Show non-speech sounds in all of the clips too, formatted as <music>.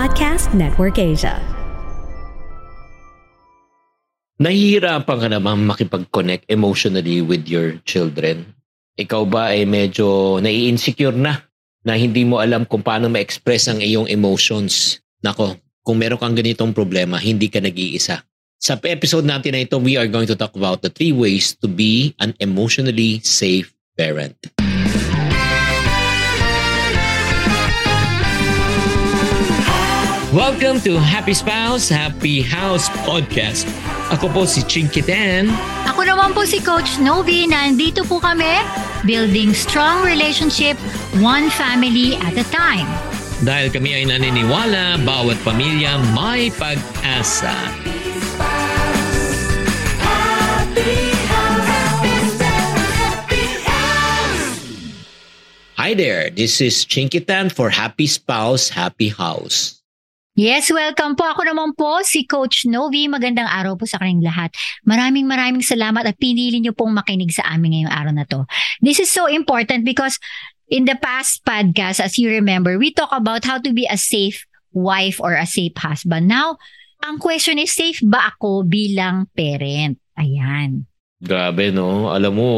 Podcast Network Asia. Nahihirapan ka naman makipag-connect emotionally with your children? Ikaw ba ay medyo nai-insecure na na hindi mo alam kung paano ma-express ang iyong emotions? Nako, kung meron kang ganitong problema, hindi ka nag-iisa. Sa episode natin na ito, we are going to talk about the three ways to be an emotionally safe parent. Welcome to Happy Spouse, Happy House Podcast. Ako po si Chinky Dan. Ako naman po si Coach Novi. Nandito po kami, building strong relationship, one family at a time. Dahil kami ay naniniwala, bawat pamilya may pag-asa. Hi there, this is Chinky Tan for Happy Spouse, Happy House. Yes, welcome po. Ako naman po si Coach Novi. Magandang araw po sa kanilang lahat. Maraming maraming salamat at pinili niyo pong makinig sa amin ngayong araw na to. This is so important because in the past podcast, as you remember, we talk about how to be a safe wife or a safe husband. Now, ang question is, safe ba ako bilang parent? Ayan. Grabe, no? Alam mo,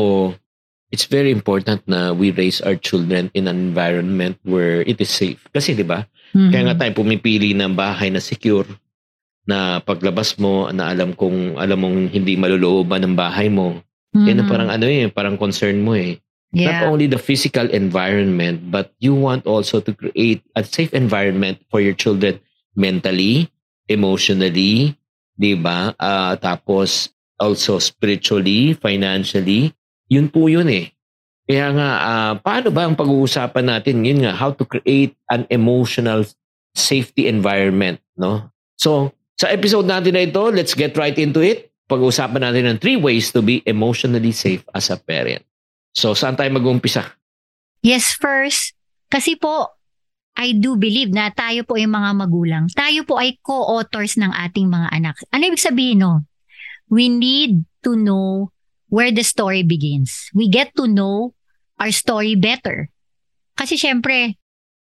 it's very important na we raise our children in an environment where it is safe. Kasi, di ba? Mhm. Kaya nga tayo pumipili ng bahay na secure na paglabas mo na alam kong alam mong hindi malulooban ng bahay mo. Yan ang Mhm. parang ano eh, parang concern mo eh. yeah. Not only the physical environment, but you want also to create a safe environment for your children mentally, emotionally, di ba? Ah, tapos also spiritually, financially. Yun po yun eh. Kaya nga, ah, paano ba ang pag-uusapan natin? Yun nga, how to create an emotional safety environment, no? So, sa episode natin na ito, let's get right into it. Pag-uusapan natin ng three ways to be emotionally safe as a parent. So, saan tayo mag-uumpisa? Yes, first, kasi po, I do believe na tayo po yung mga magulang. Tayo po ay co-authors ng ating mga anak. Ano ibig sabihin, no? We need to know where the story begins. We get to know our story better. Kasi syempre,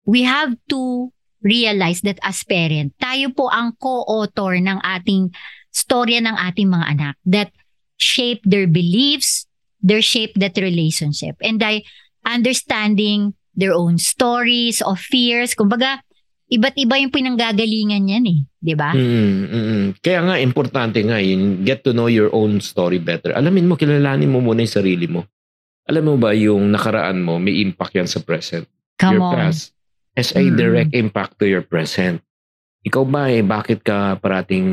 we have to realize that as parent, tayo po ang co-author ng ating storya ng ating mga anak that shape their beliefs, their shape that relationship. And I understanding their own stories of fears. Kumbaga, iba't iba yung pinanggagalingan yan eh. Ba? Mm, mm, mm. Kaya nga, importante nga yun, get to know your own story better. Alamin mo, kilalanin mo muna yung sarili mo. Alam mo ba, yung nakaraan mo, may impact yan sa present. Come your on. past has a Mm. direct impact to your present. Ikaw ba eh, bakit ka parating,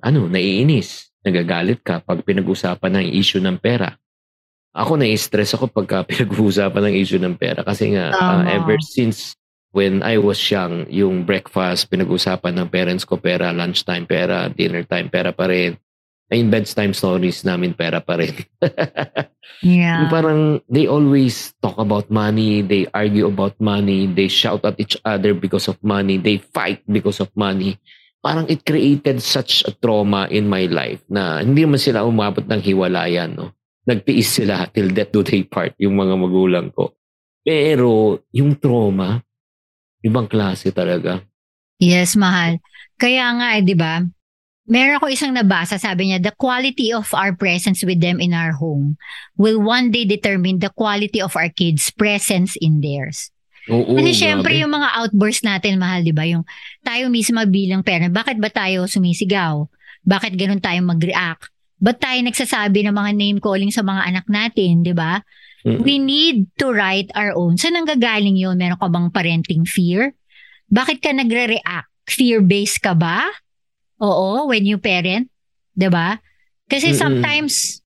ano, naiinis? Nagagalit ka pag pinag-usapan ng issue ng pera? Ako na-stress ako pagka <laughs> pinag-uusapan ng issue ng pera kasi nga Tama. ever since when I was young, yung breakfast, pinag-usapan ng parents ko pera, lunchtime pera, dinner time pera pa rin. Ay, bedtime stories namin pera pa rin. <laughs> Yeah. Yung parang they always talk about money, they argue about money, they shout at each other because of money, they fight because of money. Parang it created such a trauma in my life na hindi man sila umabot ng hiwalayan. No? Nagtiis sila till death do they part, yung mga magulang ko. Pero yung trauma, ibang klase talaga. Yes, mahal. Kaya nga, eh, di ba? Meron ako isang nabasa, sabi niya, the quality of our presence with them in our home will one day determine the quality of our kids' presence in theirs. Oo, Kasi grabe. syempre yung mga outburst natin, mahal, di ba? Yung tayo mismo bilang parent, bakit ba tayo sumisigaw? Bakit ganun tayo mag-react? Ba't tayo nagsasabi ng mga name calling sa mga anak natin, di ba? Mm. We need to write our own. Saan nanggagaling yun? Meron ka bang parenting fear? Bakit ka nagre-react? Fear-based ka ba? Oo, when you parent. 'di ba? Kasi Mm-mm. sometimes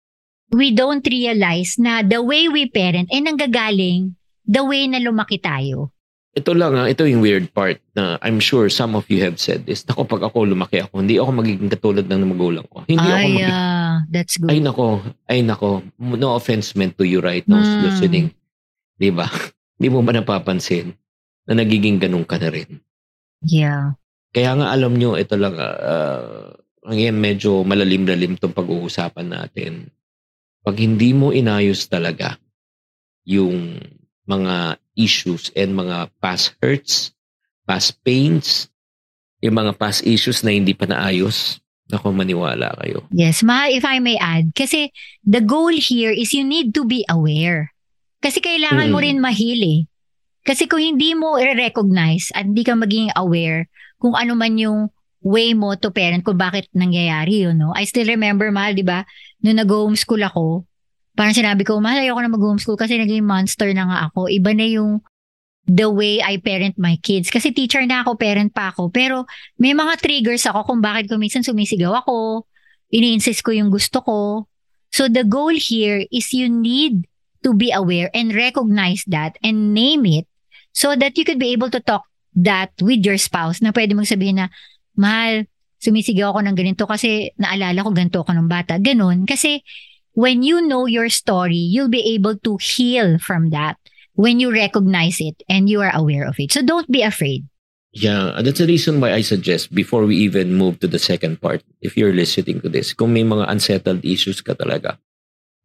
we don't realize na the way we parent ay nanggagaling the way na lumaki tayo. ito lang ah, ito yung weird part na I'm sure some of you have said this. Nako, pag ako lumaki ako, hindi ako magiging katulad ng magulang ko. Hindi ako Ay, magiging ah, that's good. Ay nako, ay nako, no offense meant to you right now Mm. listening. 'Di ba? <laughs> Hindi mo ba napapansin na nagiging ganun ka na rin? yeah. Kaya nga alam nyo, ito lang, uh, ngayon medyo malalim-lalim itong pag-uusapan natin. Pag hindi mo inayos talaga yung mga issues and mga past hurts, past pains, yung mga past issues na hindi pa naayos, ako maniwala kayo. Yes, ma, if I may add, kasi the goal here is you need to be aware. Kasi kailangan mm. mo rin mahil eh. Kasi kung hindi mo i-recognize at hindi ka maging aware kung ano man yung way mo to parent kung bakit nangyayari yun, no? I still remember, mahal, di ba? Nung nag-homeschool ako, parang sinabi ko, mahal, ayoko na mag-homeschool kasi naging monster na nga ako. Iba na yung the way I parent my kids. Kasi teacher na ako, parent pa ako. Pero may mga triggers ako kung bakit kung minsan sumisigaw ako, ini-insist ko yung gusto ko. So the goal here is you need to be aware and recognize that and name it so that you could be able to talk that with your spouse na pwede mong sabihin na, mahal, sumisigaw ako ng ganito kasi naalala ko ganito ako ng bata. Ganun. Kasi when you know your story, you'll be able to heal from that when you recognize it and you are aware of it. So don't be afraid. Yeah, that's the reason why I suggest before we even move to the second part, if you're listening to this, kung may mga unsettled issues ka talaga,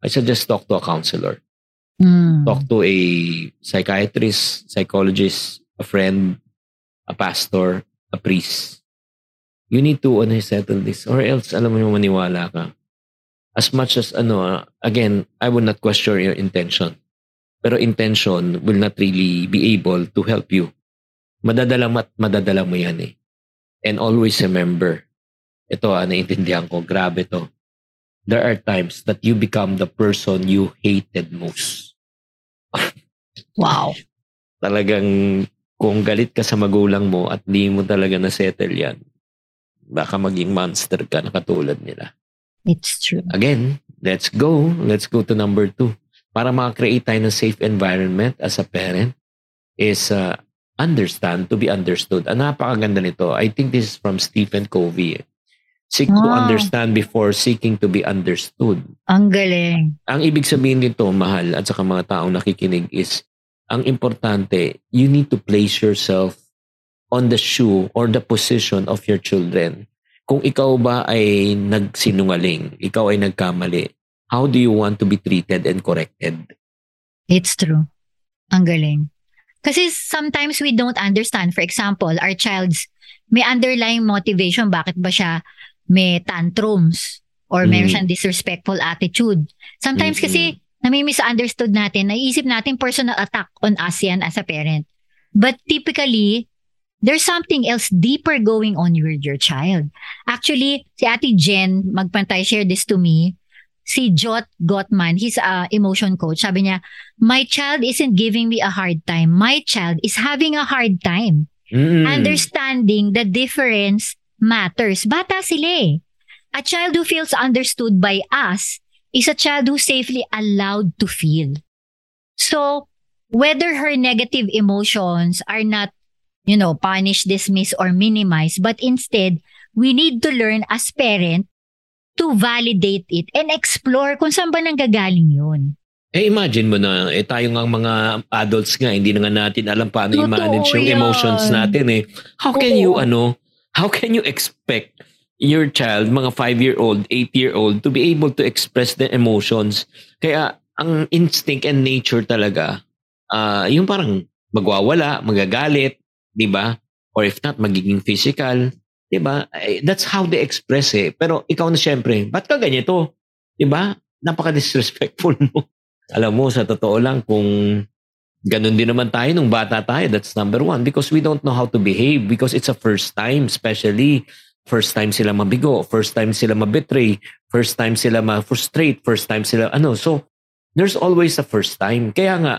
I suggest talk to a counselor. Mm. Talk to a psychiatrist, psychologist, a friend, a pastor, a priest. You need to ano, settle this or else alam mo yung maniwala ka. As much as ano, uh, again, I will not question your intention. Pero intention will not really be able to help you. Madadala mo at madadala mo yan eh. And always remember, ito ah, naiintindihan ko, grabe to there are times that you become the person you hated most. <laughs> wow. Talagang kung galit ka sa magulang mo at di mo talaga na-settle yan, baka maging monster ka na katulad nila. It's true. Again, let's go. Let's go to number two. Para maka-create tayo ng safe environment as a parent is uh, understand to be understood. Ang napakaganda nito. I think this is from Stephen Covey. Seek wow. to understand before seeking to be understood. Ang galing. Ang ibig sabihin nito, mahal, at saka mga taong nakikinig is, ang importante, you need to place yourself on the shoe or the position of your children. Kung ikaw ba ay nagsinungaling, ikaw ay nagkamali, how do you want to be treated and corrected? It's true. Ang galing. Kasi sometimes we don't understand. For example, our child's may underlying motivation. Bakit ba siya may tantrums or mm. meron siyang disrespectful attitude. Sometimes mm-hmm. kasi nami-misunderstood natin, naisip natin personal attack on us yan as a parent. But typically, there's something else deeper going on with your child. Actually, si Ate Jen, magpantay, share this to me. Si Jot Gottman, he's a emotion coach. Sabi niya, my child isn't giving me a hard time. My child is having a hard time. Mm. Understanding the difference matters. Bata sila eh. A child who feels understood by us is a child who safely allowed to feel. So, whether her negative emotions are not, you know, punished, dismissed, or minimized, but instead, we need to learn as parent to validate it and explore kung saan ba nanggagaling yun. Eh imagine mo na, eh tayo nga mga adults nga, hindi na nga natin alam paano i-manage yung yan. emotions natin eh. How can Oo. you ano, how can you expect your child, mga 5-year-old, 8-year-old, to be able to express their emotions? Kaya, ang instinct and nature talaga, uh, yung parang magwawala, magagalit, di ba? Or if not, magiging physical, di ba? Eh, that's how they express eh. Pero ikaw na syempre, ba't ka ganito? Di ba? Napaka-disrespectful <laughs> mo. Alam mo, sa totoo lang, kung Ganon din naman tayo nung bata tayo. That's number one. Because we don't know how to behave. Because it's a first time, especially. First time sila mabigo. First time sila mabetray. First time sila ma-frustrate. First time sila ano. So, there's always a first time. Kaya nga,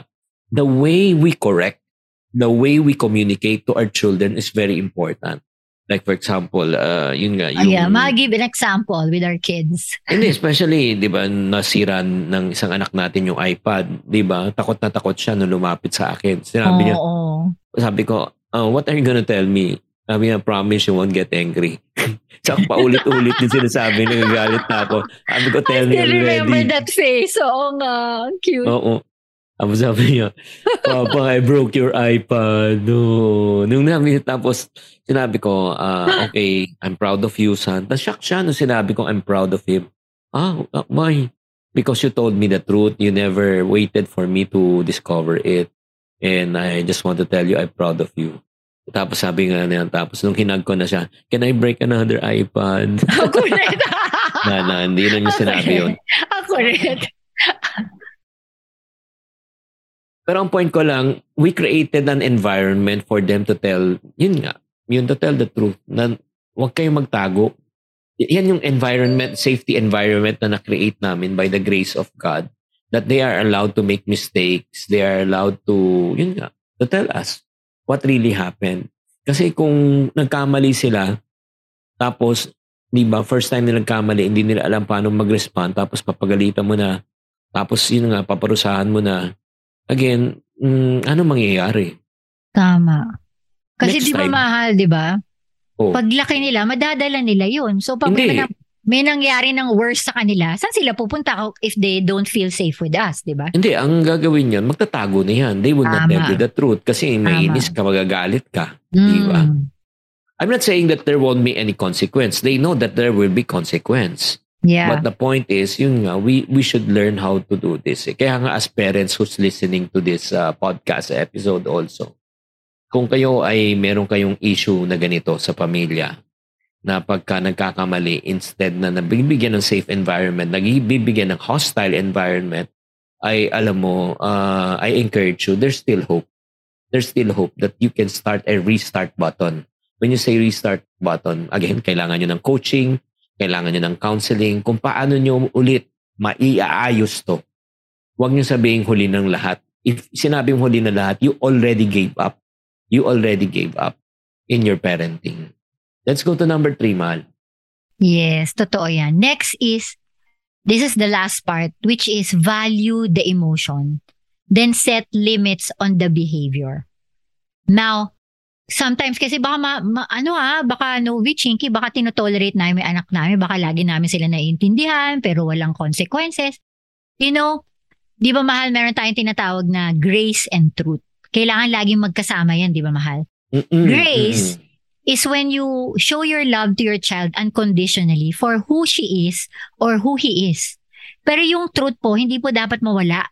the way we correct, the way we communicate to our children is very important. Like for example, uh, yun nga. Yung, oh yeah, mag-give an example with our kids. <laughs> Hindi, especially, di ba, nasira ng isang anak natin yung iPad. Di ba? Takot na takot siya nung lumapit sa akin. Sinabi oh, niya, oh. sabi ko, uh, what are you gonna tell me? Sabi niya, promise you won't get angry. <laughs> Tsaka paulit-ulit din sinasabi, nagagalit na ako. Sabi ko, tell me already. I remember that face. Oo nga, cute. Oo. Ako sabi niya, Papa, I broke your iPad. No. Nung namin, tapos sinabi ko, uh, <laughs> okay, I'm proud of you, son. Tapos siya nung sinabi ko, I'm proud of him. Ah, why? Because you told me the truth. You never waited for me to discover it. And I just want to tell you, I'm proud of you. Tapos sabi nga niya, tapos nung hinag ko na siya, can I break another iPad? <laughs> Ako rin. <laughs> na, na, hindi na niya sinabi yun. Ako rin. Pero ang point ko lang, we created an environment for them to tell, yun nga, yun to tell the truth, na huwag kayong magtago. Yan yung environment, safety environment na na-create namin by the grace of God. That they are allowed to make mistakes. They are allowed to, yun nga, to tell us what really happened. Kasi kung nagkamali sila, tapos, di ba, first time nila nagkamali, hindi nila alam paano mag-respond, tapos papagalitan mo na, tapos yun nga, paparusahan mo na, again, mm, ano mangyayari? Tama. Kasi Next di ba mahal, di ba? Oh. Paglaki nila, madadala nila yun. So pag Hindi. nang- may nangyari ng worse sa kanila, saan sila pupunta if they don't feel safe with us, di ba? Hindi, ang gagawin yan, magtatago na yan. They will not Tama. tell you the truth kasi mainis ka, magagalit ka. Di ba? Mm. I'm not saying that there won't be any consequence. They know that there will be consequence. Yeah. But the point is, yun nga, we, we should learn how to do this. eh. Kaya nga as parents who's listening to this uh, podcast episode also, kung kayo ay meron kayong issue na ganito sa pamilya, na pagka nagkakamali, instead na nabibigyan ng safe environment, nagibibigyan ng hostile environment, ay alam mo, uh, I encourage you, there's still hope. There's still hope that you can start a restart button. When you say restart button, again, kailangan nyo ng coaching, kailangan nyo ng counseling, kung paano nyo ulit maiaayos to. Huwag nyo sabihin huli ng lahat. If sinabing huli na lahat, you already gave up. You already gave up in your parenting. Let's go to number three, Mal. Yes, totoo yan. Next is, this is the last part, which is value the emotion. Then set limits on the behavior. Now, sometimes kasi baka ma, ma- ano ah, baka no chinky, baka tinotolerate namin yung anak namin, baka lagi namin sila naiintindihan, pero walang consequences. You know, di ba mahal, meron tayong tinatawag na grace and truth. Kailangan laging magkasama yan, di ba mahal? Mm-mm, Grace mm-mm. Is when you show your love to your child unconditionally for who she is or who he is. Pero yung truth po, hindi po dapat mawala.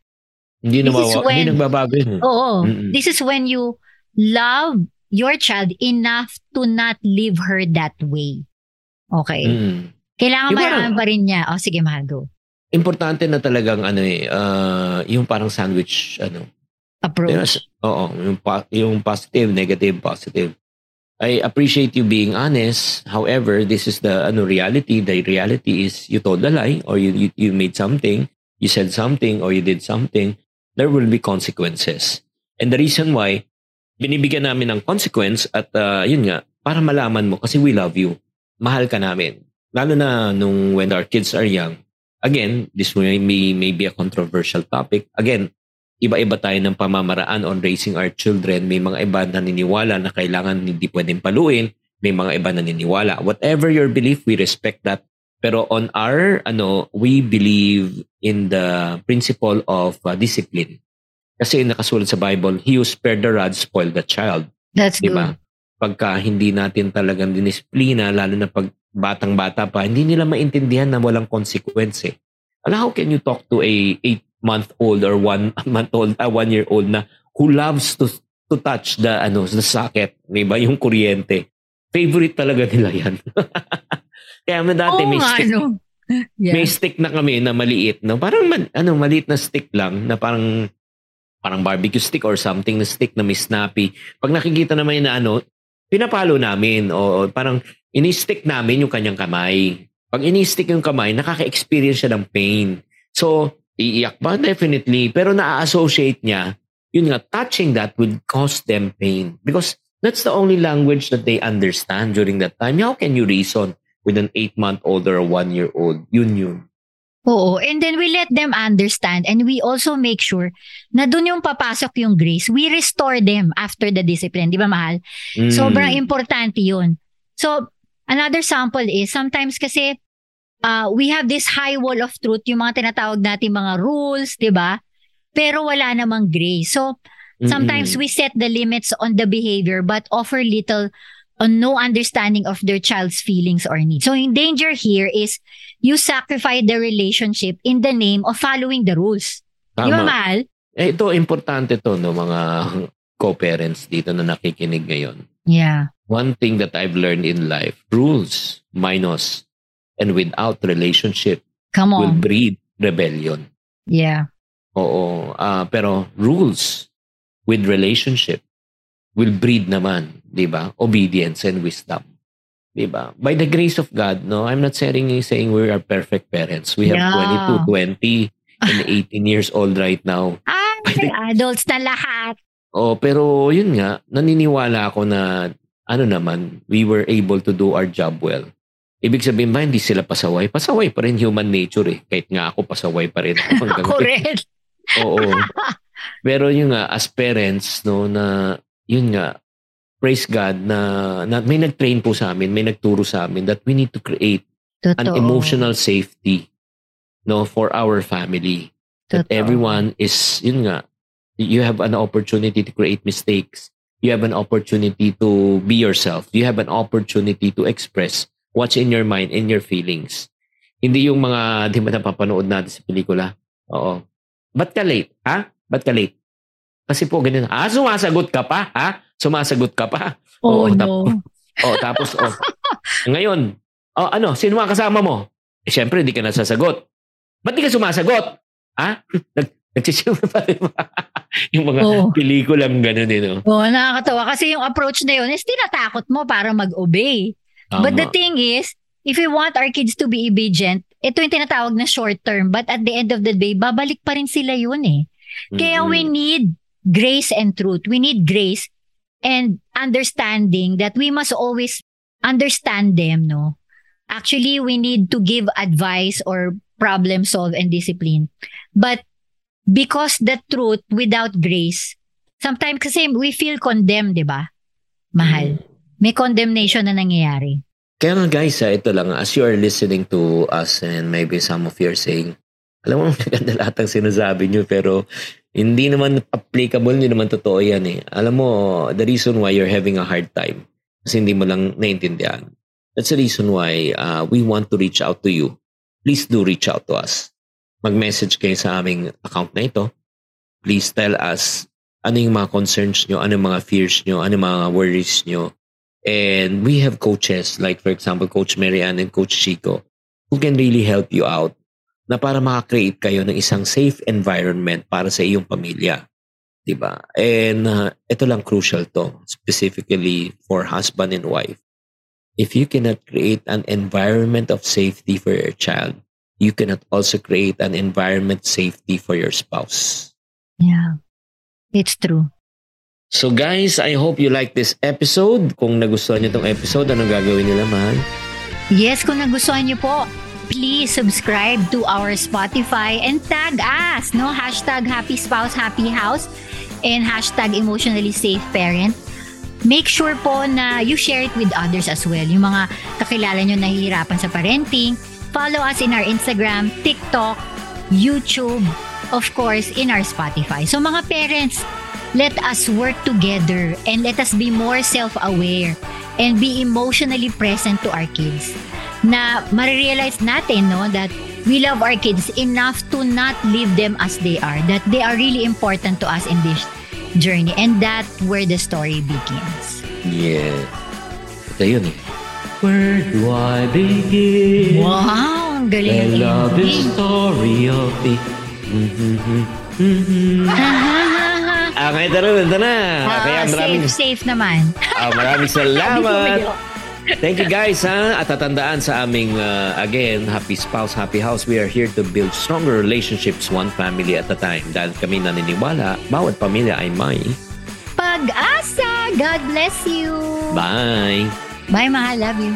Hindi, This is nawawa, when- hindi nagbabago yun. eh. Oo. Mm-mm. This is when you love your child enough to not leave her that way. Okay. Mm-mm. Kailangan Yung parang- pa rin niya. O sige, mahal, go. Importante na talagang ano eh, uh, yung parang sandwich, ano, Approach. Yes. Oo, yung, yung positive, negative, positive. I appreciate you being honest. However, this is the ano reality. The reality is you told a lie or you, you, you made something, you said something or you did something. There will be consequences. And the reason why binibigyan namin ng consequence at uh, yun nga, para malaman mo kasi we love you. Mahal ka namin. Lalo na nung when our kids are young. Again, this may, may, may be a controversial topic. Again, iba-iba tayo ng pamamaraan on raising our children. May mga iba na naniniwala na kailangan hindi pwedeng paluin. May mga iba na naniniwala. Whatever your belief, we respect that. Pero on our, ano, we believe in the principle of uh, discipline. Kasi nakasulat sa Bible, he who spared the rod spoiled the child. That's Di good. Pagka hindi natin talagang dinisplina, lalo na pag batang-bata pa, hindi nila maintindihan na walang consequence eh. How can you talk to a eight-month-old or one-month-old, <laughs> uh, one-year-old na who loves to to touch the ano the socket, di ba? Yung kuryente. Favorite talaga nila yan. <laughs> Kaya man dati Oo may stick, no? <laughs> Yeah. may stick na kami na maliit, no? Parang man, ano, maliit na stick lang na parang parang barbecue stick or something na stick na may snappy. Pag nakikita naman na ano, pinapalo namin o parang ini-stick namin yung kanyang kamay. Pag ini-stick yung kamay, nakaka-experience siya ng pain. So, iiyak ba? Definitely. Pero na-associate niya, yun nga, touching that would cause them pain. Because that's the only language that they understand during that time. How can you reason with an eight-month-old or a one-year-old? Yun yun. Oo. And then we let them understand and we also make sure na dun yung papasok yung grace. We restore them after the discipline. Di ba, mahal? Mm. Sobrang importante yun. So, another sample is, sometimes kasi, uh, we have this high wall of truth, yung mga tinatawag natin mga rules, di ba? Pero wala namang grace. So, sometimes Mm-mm. we set the limits on the behavior but offer little on no understanding of their child's feelings or needs. So, yung danger here is you sacrifice the relationship in the name of following the rules. Di ba, Tama. mahal? Eh, ito, importante to, no, mga <laughs> co-parents dito na nakikinig ngayon. Yeah. One thing that I've learned in life, rules minus and without relationship Come will on. breed rebellion. Yeah. Oo. ah, pero rules with relationship will breed naman, di ba? Obedience and wisdom. Di ba? By the grace of God, no, I'm not saying, saying we are perfect parents. We have Yeah. 22, 20, and 18 years old right now. Ay, adults na lahat. Oh, pero yun nga, naniniwala ako na ano naman, we were able to do our job well. Ibig sabihin ba, hindi sila pasaway? Pasaway pa rin human nature eh. Kahit nga ako, pasaway pa rin ako. <laughs> rin. Oo. <laughs> Pero yun nga, as parents, no, na, yun nga, praise God na, na may nag-train po sa amin, may nagturo sa amin that we need to create an Totoo. emotional safety no for our family that Totoo. everyone is yun nga you have an opportunity to create mistakes you have an opportunity to be yourself you have an opportunity to express what's in your mind in your feelings hindi yung mga di ba napapanood natin sa pelikula oo ba't ka late ha ba't ka late kasi po ganyan ah sumasagot ka pa ha sumasagot ka pa Oh, Oo, no. Oh, tapos, oh, <laughs> ngayon, oh, ano, sino mga kasama mo? Eh, syempre, di ka nasasagot. Ba't di ka sumasagot? Ha? <laughs> Nag, nagsisimula pa rin ba? <laughs> yung mga Oo. pelikulang gano'n din, no? Oo, nakakatawa. Kasi yung approach na yun is tinatakot mo para mag-obey. But the thing is, if we want our kids to be obedient, ito yung tinatawag na short term. But at the end of the day, babalik pa rin sila yun eh. Kaya Mm-mm. we need grace and truth. We need grace and understanding that we must always understand them, no? Actually, we need to give advice or problem solve and discipline. But because the truth without grace, sometimes kasi we feel condemned, di ba? Mahal. May condemnation na nangyayari. Kaya nga guys, ah, ito lang, as you are listening to us and maybe some of you are saying, alam mo, maganda lahat ang sinasabi nyo, pero hindi naman applicable, hindi naman totoo yan eh. Alam mo, the reason why you're having a hard time, kasi hindi mo lang naintindihan. That's the reason why uh, we want to reach out to you. Please do reach out to us. Mag-message kayo sa aming account na ito. Please tell us ano yung mga concerns nyo, ano yung mga fears nyo, ano yung mga worries nyo. And we have coaches, like for example, Coach Marianne and Coach Chico, who can really help you out na para makakreate kayo ng isang safe environment para sa iyong pamilya. 'Di ba? And uh, ito lang crucial to, specifically for husband and wife. If you cannot create an environment of safety for your child, you cannot also create an environment safety for your spouse. Yeah. It's true. So guys, I hope you like this episode. Kung nagustuhan niyo tong episode, anong gagawin nila, mahal? Yes, kung nagustuhan niyo po, please subscribe to our Spotify and tag us, no? Hashtag happy spouse, happy house, and hashtag emotionally safe parent. Make sure po na you share it with others as well. Yung mga kakilala nyo nahihirapan sa parenting, follow us in our Instagram, TikTok, YouTube, of course, in our Spotify. So mga parents, let us work together and let us be more self-aware and be emotionally present to our kids. Na marirealize natin no that we love our kids enough to not leave them as they are that they are really important to us in this journey and that's where the story begins. Yeah. Ito yun eh. Where do I begin? wow ang galing. I love the story of the... Ah, kaya ito na, ito na. Ah, Kaya maraming, safe safe naman ah, maraming salamat. Thank you guys ha. At tatandaan sa aming, uh, again, Happy Spouse, Happy House. We are here to build stronger relationships one family at a time. Dahil kami naniniwala, bawat pamilya ay may. pag-asa God bless you Bye! bye mahal love you